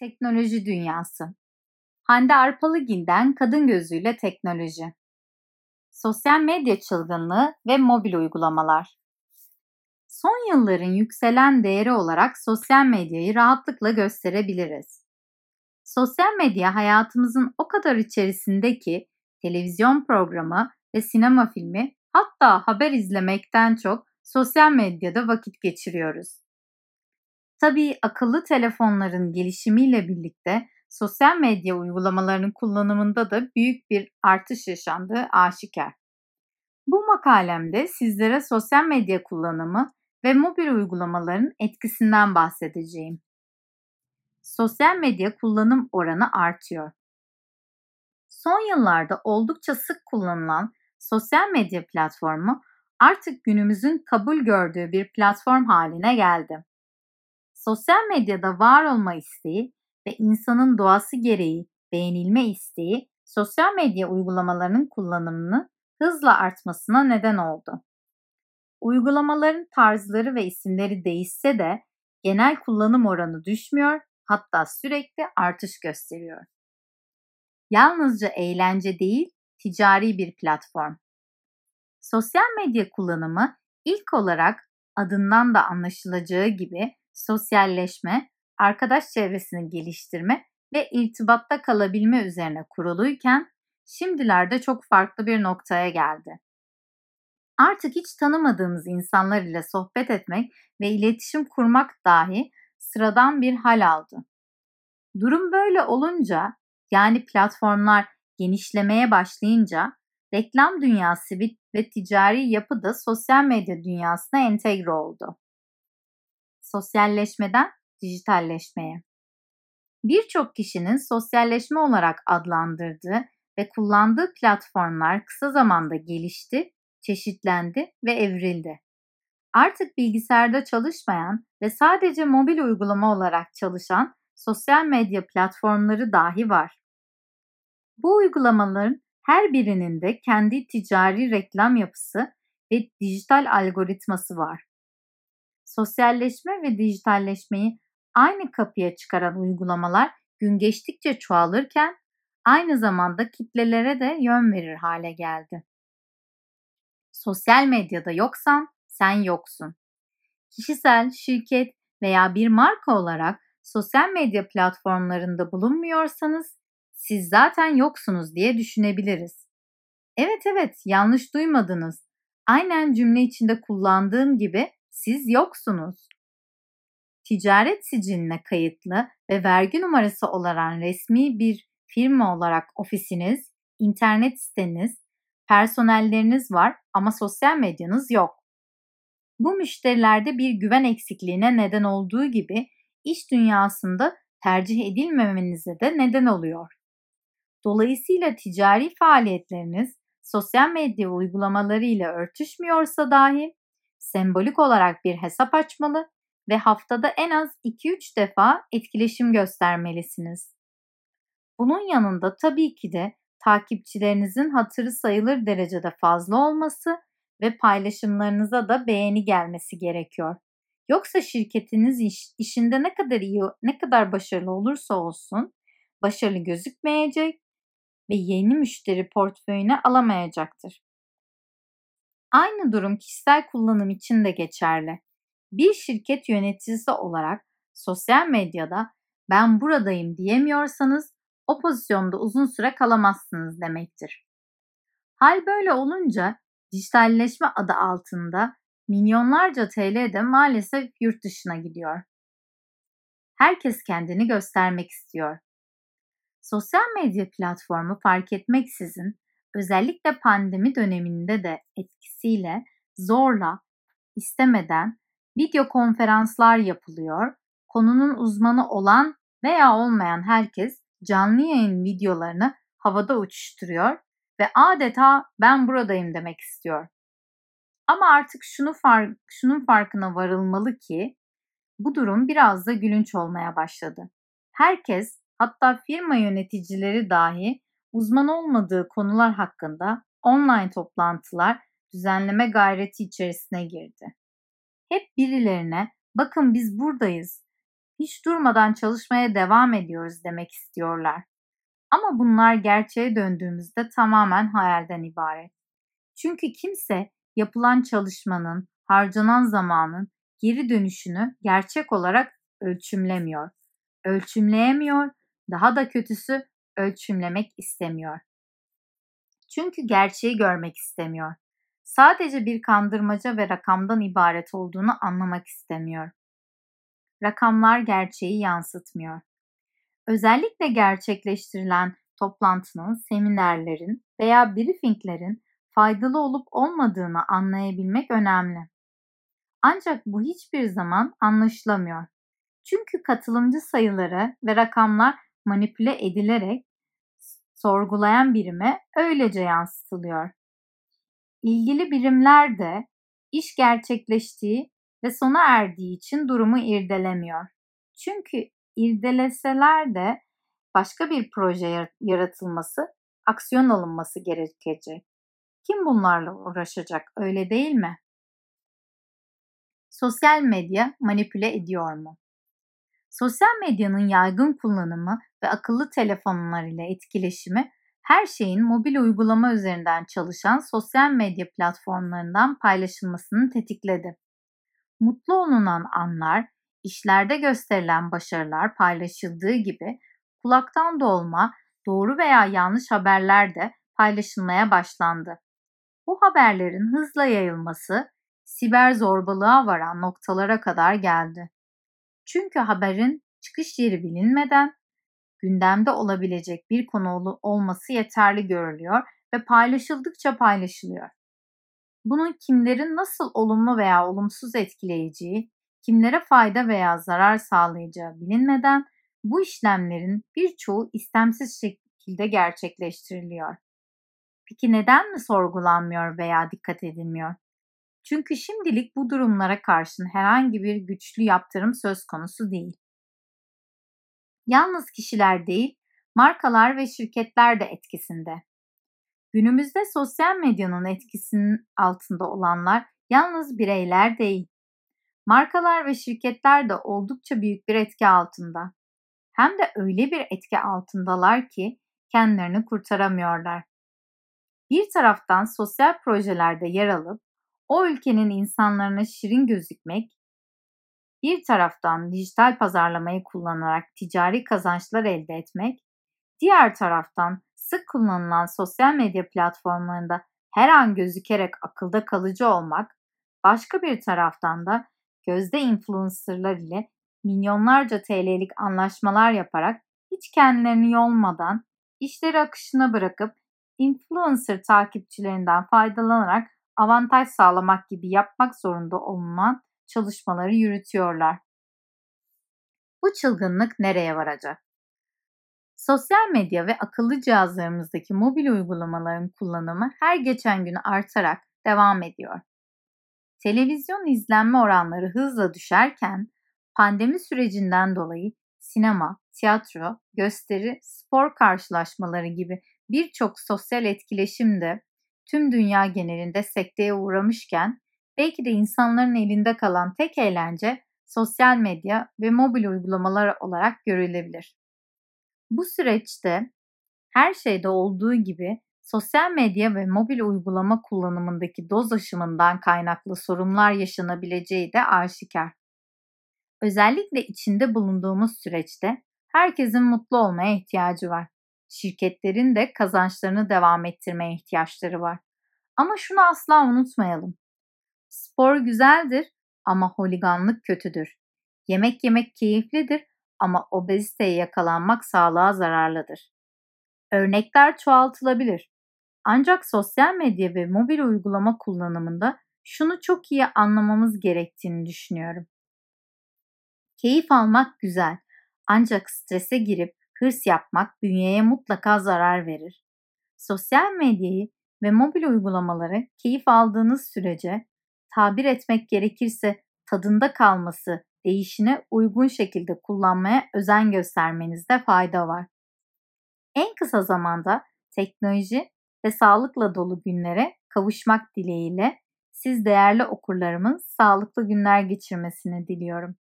Teknoloji Dünyası Hande Arpalıgil'den Kadın Gözüyle Teknoloji Sosyal medya çılgınlığı ve mobil uygulamalar Son yılların yükselen değeri olarak sosyal medyayı rahatlıkla gösterebiliriz. Sosyal medya hayatımızın o kadar içerisinde ki televizyon programı ve sinema filmi hatta haber izlemekten çok sosyal medyada vakit geçiriyoruz. Tabii akıllı telefonların gelişimiyle birlikte sosyal medya uygulamalarının kullanımında da büyük bir artış yaşandığı aşikar. Bu makalemde sizlere sosyal medya kullanımı ve mobil uygulamaların etkisinden bahsedeceğim. Sosyal medya kullanım oranı artıyor. Son yıllarda oldukça sık kullanılan sosyal medya platformu artık günümüzün kabul gördüğü bir platform haline geldi. Sosyal medyada var olma isteği ve insanın doğası gereği beğenilme isteği sosyal medya uygulamalarının kullanımını hızla artmasına neden oldu. Uygulamaların tarzları ve isimleri değişse de genel kullanım oranı düşmüyor, hatta sürekli artış gösteriyor. Yalnızca eğlence değil, ticari bir platform. Sosyal medya kullanımı ilk olarak adından da anlaşılacağı gibi sosyalleşme, arkadaş çevresini geliştirme ve irtibatta kalabilme üzerine kuruluyken şimdilerde çok farklı bir noktaya geldi. Artık hiç tanımadığımız insanlar ile sohbet etmek ve iletişim kurmak dahi sıradan bir hal aldı. Durum böyle olunca yani platformlar genişlemeye başlayınca reklam dünyası ve ticari yapı da sosyal medya dünyasına entegre oldu sosyalleşmeden dijitalleşmeye. Birçok kişinin sosyalleşme olarak adlandırdığı ve kullandığı platformlar kısa zamanda gelişti, çeşitlendi ve evrildi. Artık bilgisayarda çalışmayan ve sadece mobil uygulama olarak çalışan sosyal medya platformları dahi var. Bu uygulamaların her birinin de kendi ticari reklam yapısı ve dijital algoritması var sosyalleşme ve dijitalleşmeyi aynı kapıya çıkaran uygulamalar gün geçtikçe çoğalırken aynı zamanda kitlelere de yön verir hale geldi. Sosyal medyada yoksan sen yoksun. Kişisel, şirket veya bir marka olarak sosyal medya platformlarında bulunmuyorsanız siz zaten yoksunuz diye düşünebiliriz. Evet evet yanlış duymadınız. Aynen cümle içinde kullandığım gibi siz yoksunuz. Ticaret siciline kayıtlı ve vergi numarası olan resmi bir firma olarak ofisiniz, internet siteniz, personelleriniz var ama sosyal medyanız yok. Bu müşterilerde bir güven eksikliğine neden olduğu gibi iş dünyasında tercih edilmemenize de neden oluyor. Dolayısıyla ticari faaliyetleriniz sosyal medya uygulamaları ile örtüşmüyorsa dahi sembolik olarak bir hesap açmalı ve haftada en az 2-3 defa etkileşim göstermelisiniz. Bunun yanında tabii ki de takipçilerinizin hatırı sayılır derecede fazla olması ve paylaşımlarınıza da beğeni gelmesi gerekiyor. Yoksa şirketiniz iş, işinde ne kadar iyi, ne kadar başarılı olursa olsun başarılı gözükmeyecek ve yeni müşteri portföyüne alamayacaktır. Aynı durum kişisel kullanım için de geçerli. Bir şirket yöneticisi olarak sosyal medyada ben buradayım diyemiyorsanız o pozisyonda uzun süre kalamazsınız demektir. Hal böyle olunca dijitalleşme adı altında milyonlarca TL de maalesef yurt dışına gidiyor. Herkes kendini göstermek istiyor. Sosyal medya platformu fark etmeksizin özellikle pandemi döneminde de etkisiyle zorla, istemeden video konferanslar yapılıyor. Konunun uzmanı olan veya olmayan herkes canlı yayın videolarını havada uçuşturuyor ve adeta ben buradayım demek istiyor. Ama artık şunu fark, şunun farkına varılmalı ki bu durum biraz da gülünç olmaya başladı. Herkes hatta firma yöneticileri dahi uzman olmadığı konular hakkında online toplantılar düzenleme gayreti içerisine girdi. Hep birilerine bakın biz buradayız, hiç durmadan çalışmaya devam ediyoruz demek istiyorlar. Ama bunlar gerçeğe döndüğümüzde tamamen hayalden ibaret. Çünkü kimse yapılan çalışmanın, harcanan zamanın geri dönüşünü gerçek olarak ölçümlemiyor. Ölçümleyemiyor, daha da kötüsü ölçümlemek istemiyor. Çünkü gerçeği görmek istemiyor. Sadece bir kandırmaca ve rakamdan ibaret olduğunu anlamak istemiyor. Rakamlar gerçeği yansıtmıyor. Özellikle gerçekleştirilen toplantının, seminerlerin veya briefinglerin faydalı olup olmadığını anlayabilmek önemli. Ancak bu hiçbir zaman anlaşılamıyor. Çünkü katılımcı sayıları ve rakamlar manipüle edilerek sorgulayan birime öylece yansıtılıyor. İlgili birimler de iş gerçekleştiği ve sona erdiği için durumu irdelemiyor. Çünkü irdeleseler de başka bir proje yaratılması, aksiyon alınması gerekecek. Kim bunlarla uğraşacak öyle değil mi? Sosyal medya manipüle ediyor mu? Sosyal medyanın yaygın kullanımı ve akıllı telefonlar ile etkileşimi her şeyin mobil uygulama üzerinden çalışan sosyal medya platformlarından paylaşılmasını tetikledi. Mutlu olunan anlar, işlerde gösterilen başarılar paylaşıldığı gibi kulaktan dolma, doğru veya yanlış haberler de paylaşılmaya başlandı. Bu haberlerin hızla yayılması siber zorbalığa varan noktalara kadar geldi. Çünkü haberin çıkış yeri bilinmeden gündemde olabilecek bir konu olması yeterli görülüyor ve paylaşıldıkça paylaşılıyor. Bunun kimlerin nasıl olumlu veya olumsuz etkileyeceği, kimlere fayda veya zarar sağlayacağı bilinmeden bu işlemlerin birçoğu istemsiz şekilde gerçekleştiriliyor. Peki neden mi sorgulanmıyor veya dikkat edilmiyor? Çünkü şimdilik bu durumlara karşın herhangi bir güçlü yaptırım söz konusu değil. Yalnız kişiler değil, markalar ve şirketler de etkisinde. Günümüzde sosyal medyanın etkisinin altında olanlar yalnız bireyler değil. Markalar ve şirketler de oldukça büyük bir etki altında. Hem de öyle bir etki altındalar ki kendilerini kurtaramıyorlar. Bir taraftan sosyal projelerde yer alıp o ülkenin insanlarına şirin gözükmek, bir taraftan dijital pazarlamayı kullanarak ticari kazançlar elde etmek, diğer taraftan sık kullanılan sosyal medya platformlarında her an gözükerek akılda kalıcı olmak, başka bir taraftan da gözde influencerlar ile milyonlarca TL'lik anlaşmalar yaparak hiç kendilerini yolmadan işleri akışına bırakıp influencer takipçilerinden faydalanarak avantaj sağlamak gibi yapmak zorunda olunan çalışmaları yürütüyorlar. Bu çılgınlık nereye varacak? Sosyal medya ve akıllı cihazlarımızdaki mobil uygulamaların kullanımı her geçen gün artarak devam ediyor. Televizyon izlenme oranları hızla düşerken pandemi sürecinden dolayı sinema, tiyatro, gösteri, spor karşılaşmaları gibi birçok sosyal etkileşim de tüm dünya genelinde sekteye uğramışken belki de insanların elinde kalan tek eğlence sosyal medya ve mobil uygulamalar olarak görülebilir. Bu süreçte her şeyde olduğu gibi sosyal medya ve mobil uygulama kullanımındaki doz aşımından kaynaklı sorunlar yaşanabileceği de aşikar. Özellikle içinde bulunduğumuz süreçte herkesin mutlu olmaya ihtiyacı var. Şirketlerin de kazançlarını devam ettirmeye ihtiyaçları var. Ama şunu asla unutmayalım. Spor güzeldir ama holiganlık kötüdür. Yemek yemek keyiflidir ama obeziteye yakalanmak sağlığa zararlıdır. Örnekler çoğaltılabilir. Ancak sosyal medya ve mobil uygulama kullanımında şunu çok iyi anlamamız gerektiğini düşünüyorum. Keyif almak güzel ancak strese girip hırs yapmak bünyeye mutlaka zarar verir. Sosyal medyayı ve mobil uygulamaları keyif aldığınız sürece tabir etmek gerekirse tadında kalması değişine uygun şekilde kullanmaya özen göstermenizde fayda var. En kısa zamanda teknoloji ve sağlıkla dolu günlere kavuşmak dileğiyle siz değerli okurlarımın sağlıklı günler geçirmesini diliyorum.